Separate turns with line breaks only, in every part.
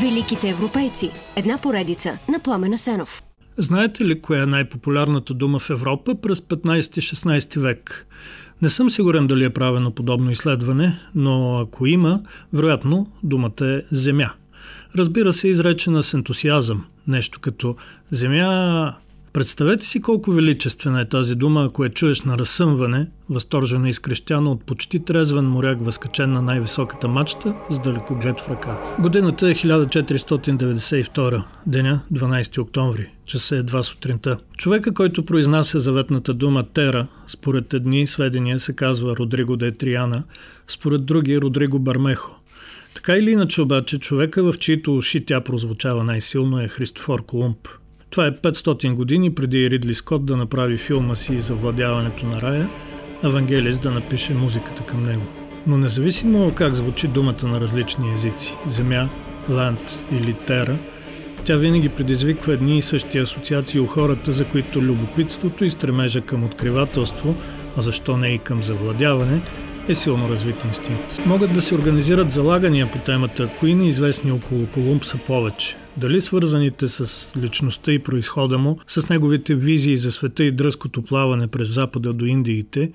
Великите европейци. Една поредица на Пламена Сенов.
Знаете ли коя е най-популярната дума в Европа през 15-16 век? Не съм сигурен дали е правено подобно изследване, но ако има, вероятно думата е земя. Разбира се, изречена с ентусиазъм. Нещо като земя Представете си колко величествена е тази дума, ако я чуеш на разсъмване, възторжено и изкрещяно от почти трезвен моряк, възкачен на най-високата мачта с далекоглед в ръка. Годината е 1492, деня 12 октомври, часа е 2 сутринта. Човека, който произнася заветната дума Тера, според едни сведения се казва Родриго де Триана, според други Родриго Бармехо. Така или иначе обаче, човека в чието уши тя прозвучава най-силно е Христофор Колумб – това е 500 години преди Ридли Скот да направи филма си за владяването на рая, Евангелис да напише музиката към него. Но независимо как звучи думата на различни езици – земя, ланд или тера, тя винаги предизвиква едни и същи асоциации у хората, за които любопитството и стремежа към откривателство, а защо не и към завладяване, е силно развит инстинкт. Могат да се организират залагания по темата, кои неизвестни около Колумб са повече. Дали свързаните с личността и происхода му, с неговите визии за света и дръзкото плаване през Запада до Индиите,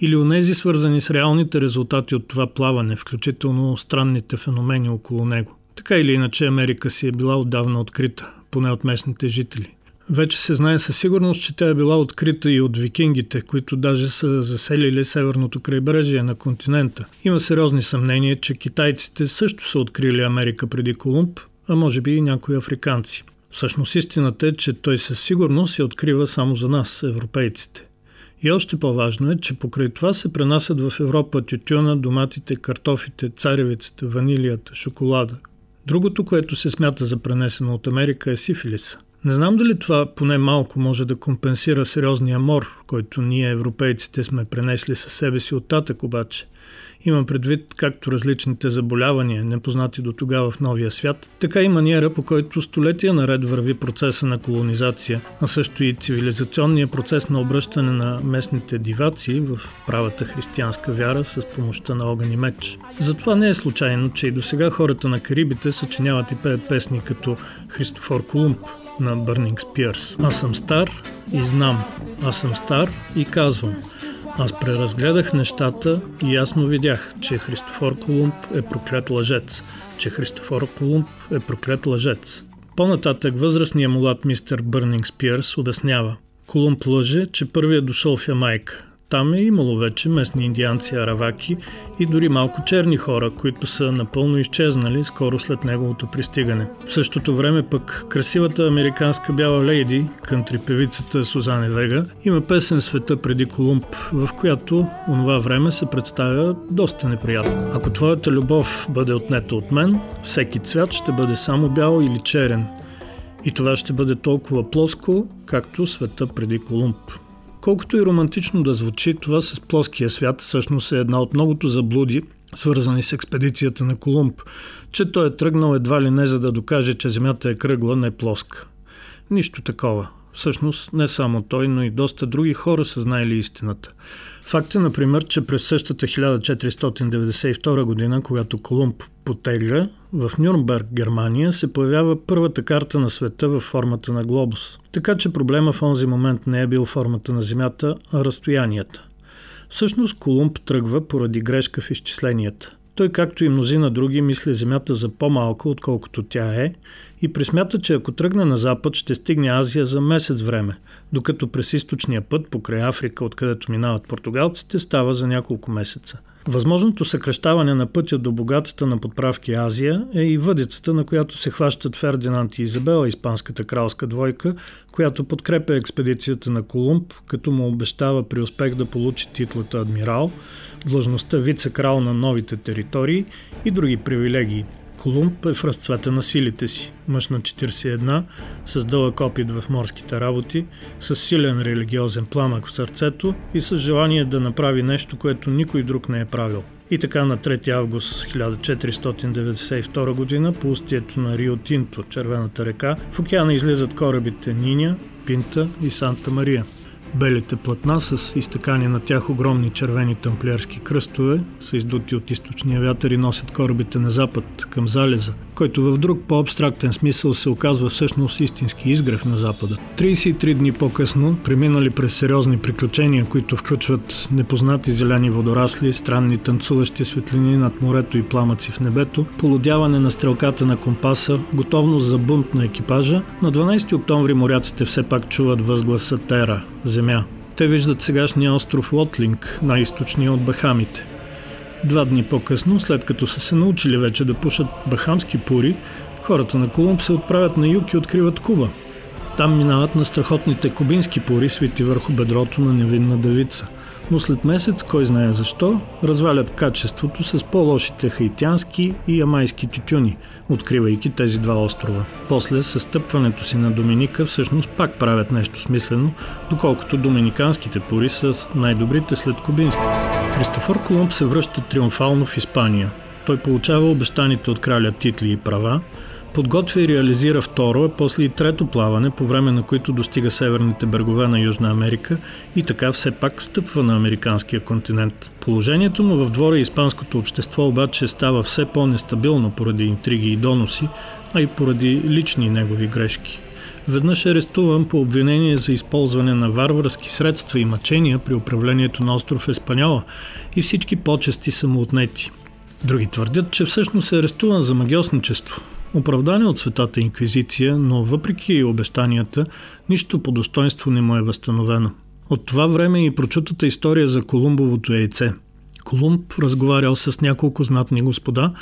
или онези свързани с реалните резултати от това плаване, включително странните феномени около него. Така или иначе Америка си е била отдавна открита, поне от местните жители. Вече се знае със сигурност, че тя е била открита и от викингите, които даже са заселили северното крайбрежие на континента. Има сериозни съмнения, че китайците също са открили Америка преди Колумб, а може би и някои африканци. Всъщност истината е, че той със сигурност се открива само за нас, европейците. И още по-важно е, че покрай това се пренасят в Европа тютюна, доматите, картофите, царевицата, ванилията, шоколада. Другото, което се смята за пренесено от Америка е сифилиса. Не знам дали това поне малко може да компенсира сериозния мор, който ние, европейците, сме пренесли със себе си оттатък обаче. Имам предвид както различните заболявания, непознати до тогава в новия свят, така и маниера по който столетия наред върви процеса на колонизация, а също и цивилизационния процес на обръщане на местните диваци в правата християнска вяра с помощта на огън и меч. Затова не е случайно, че и до сега хората на Карибите съчиняват и пеят песни като Христофор Колумб, на Бърнинг Спиърс. Аз съм стар и знам. Аз съм стар и казвам. Аз преразгледах нещата и ясно видях, че Христофор Колумб е проклет лъжец. Че Христофор Колумб е проклет лъжец. По-нататък възрастният мулат мистер Бърнинг Спиърс обяснява. Колумб лъже, че първият дошъл в Ямайка. Там е имало вече местни индианци, араваки и дори малко черни хора, които са напълно изчезнали скоро след неговото пристигане. В същото време пък красивата американска бяла лейди, кънтри певицата Сузане Вега, има песен Света преди Колумб, в която онова време се представя доста неприятно. Ако твоята любов бъде отнета от мен, всеки цвят ще бъде само бял или черен. И това ще бъде толкова плоско, както света преди Колумб. Колкото и романтично да звучи, това с плоския свят всъщност е една от многото заблуди, свързани с експедицията на Колумб, че той е тръгнал едва ли не за да докаже, че Земята е кръгла, не плоска. Нищо такова. Всъщност не само той, но и доста други хора са знаели истината. Факт е, например, че през същата 1492 година, когато Колумб потегля, в Нюрнберг, Германия, се появява първата карта на света във формата на глобус. Така че проблема в онзи момент не е бил формата на Земята, а разстоянията. Всъщност Колумб тръгва поради грешка в изчисленията. Той, както и мнозина други, мисли Земята за по-малко, отколкото тя е, и присмята, че ако тръгне на запад, ще стигне Азия за месец време, докато през източния път, покрай Африка, откъдето минават португалците, става за няколко месеца. Възможното съкръщаване на пътя до богатата на подправки Азия е и въдицата, на която се хващат Фердинанд и Изабела, испанската кралска двойка, която подкрепя експедицията на Колумб, като му обещава при успех да получи титлата адмирал, длъжността вице-крал на новите територии и други привилегии. Колумб е в разцвета на силите си. Мъж на 41, с дълъг опит в морските работи, с силен религиозен пламък в сърцето и с желание да направи нещо, което никой друг не е правил. И така на 3 август 1492 година по устието на Рио Тинто, Червената река, в океана излизат корабите Ниня, Пинта и Санта Мария. Белите платна с изтъкани на тях огромни червени тамплиерски кръстове са издути от източния вятър и носят корабите на запад, към залеза, който в друг по-абстрактен смисъл се оказва всъщност истински изгрев на Запада. 33 дни по-късно, преминали през сериозни приключения, които включват непознати зелени водорасли, странни танцуващи светлини над морето и пламъци в небето, полудяване на стрелката на компаса, готовност за бунт на екипажа, на 12 октомври моряците все пак чуват възгласа Тера – Земя. Те виждат сегашния остров Лотлинг, най-источния от Бахамите – Два дни по-късно, след като са се научили вече да пушат бахамски пури, хората на Колумб се отправят на юг и откриват Куба. Там минават на страхотните кубински пури, свити върху бедрото на невинна девица – но след месец, кой знае защо, развалят качеството с по-лошите хаитянски и ямайски тютюни, откривайки тези два острова. После, с стъпването си на Доминика, всъщност пак правят нещо смислено, доколкото доминиканските пори са най-добрите след кубински. Христофор Колумб се връща триумфално в Испания. Той получава обещаните от краля титли и права, Подготвя и реализира второ, а после и трето плаване, по време на които достига северните брегове на Южна Америка и така все пак стъпва на американския континент. Положението му в двора и испанското общество обаче става все по-нестабилно поради интриги и доноси, а и поради лични негови грешки. Веднъж арестуван по обвинение за използване на варварски средства и мъчения при управлението на остров Еспаняла и всички почести са му отнети. Други твърдят, че всъщност е арестуван за магиосничество, оправдани от Светата инквизиция, но въпреки обещанията, нищо по достоинство не му е възстановено. От това време и прочутата история за Колумбовото яйце. Колумб разговарял с няколко знатни господа,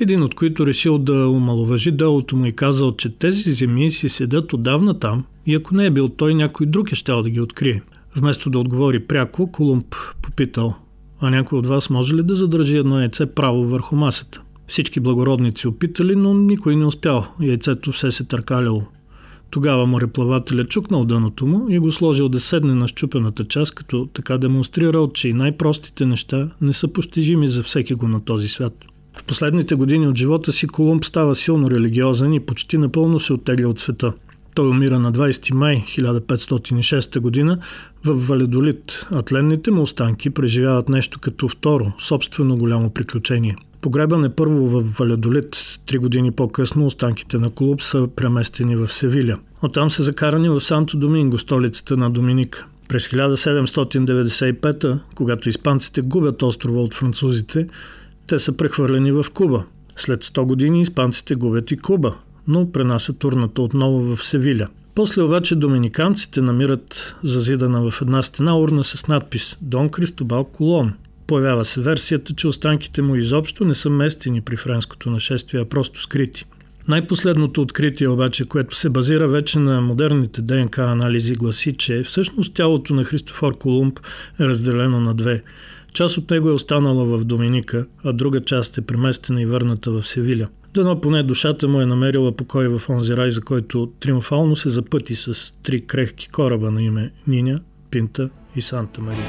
един от които решил да омаловажи делото му и казал, че тези земи си седят отдавна там и ако не е бил той, някой друг е щял да ги открие. Вместо да отговори пряко, Колумб попитал, а някой от вас може ли да задържи едно яйце право върху масата? Всички благородници опитали, но никой не успял. Яйцето все се търкаляло. Тогава мореплавателя чукнал дъното му и го сложил да седне на щупената част, като така демонстрирал, че и най-простите неща не са постижими за всеки го на този свят. В последните години от живота си Колумб става силно религиозен и почти напълно се оттегля от света. Той умира на 20 май 1506 година в Валедолит, а тленните му останки преживяват нещо като второ, собствено голямо приключение – Погребан е първо в Валядолит. Три години по-късно останките на клуб са преместени в Севиля. Оттам са закарани в Санто Доминго, столицата на Доминика. През 1795, когато испанците губят острова от французите, те са прехвърлени в Куба. След 100 години испанците губят и Куба, но пренасят урната отново в Севиля. После обаче доминиканците намират зазидана в една стена урна с надпис Дон Кристобал Колон – Появява се версията, че останките му изобщо не са местени при френското нашествие, а просто скрити. Най-последното откритие обаче, което се базира вече на модерните ДНК анализи, гласи, че всъщност тялото на Христофор Колумб е разделено на две. Част от него е останала в Доминика, а друга част е преместена и върната в Севиля. Дано поне душата му е намерила покой в онзи рай, за който триумфално се запъти с три крехки кораба на име Ниня, Пинта и Санта Мария.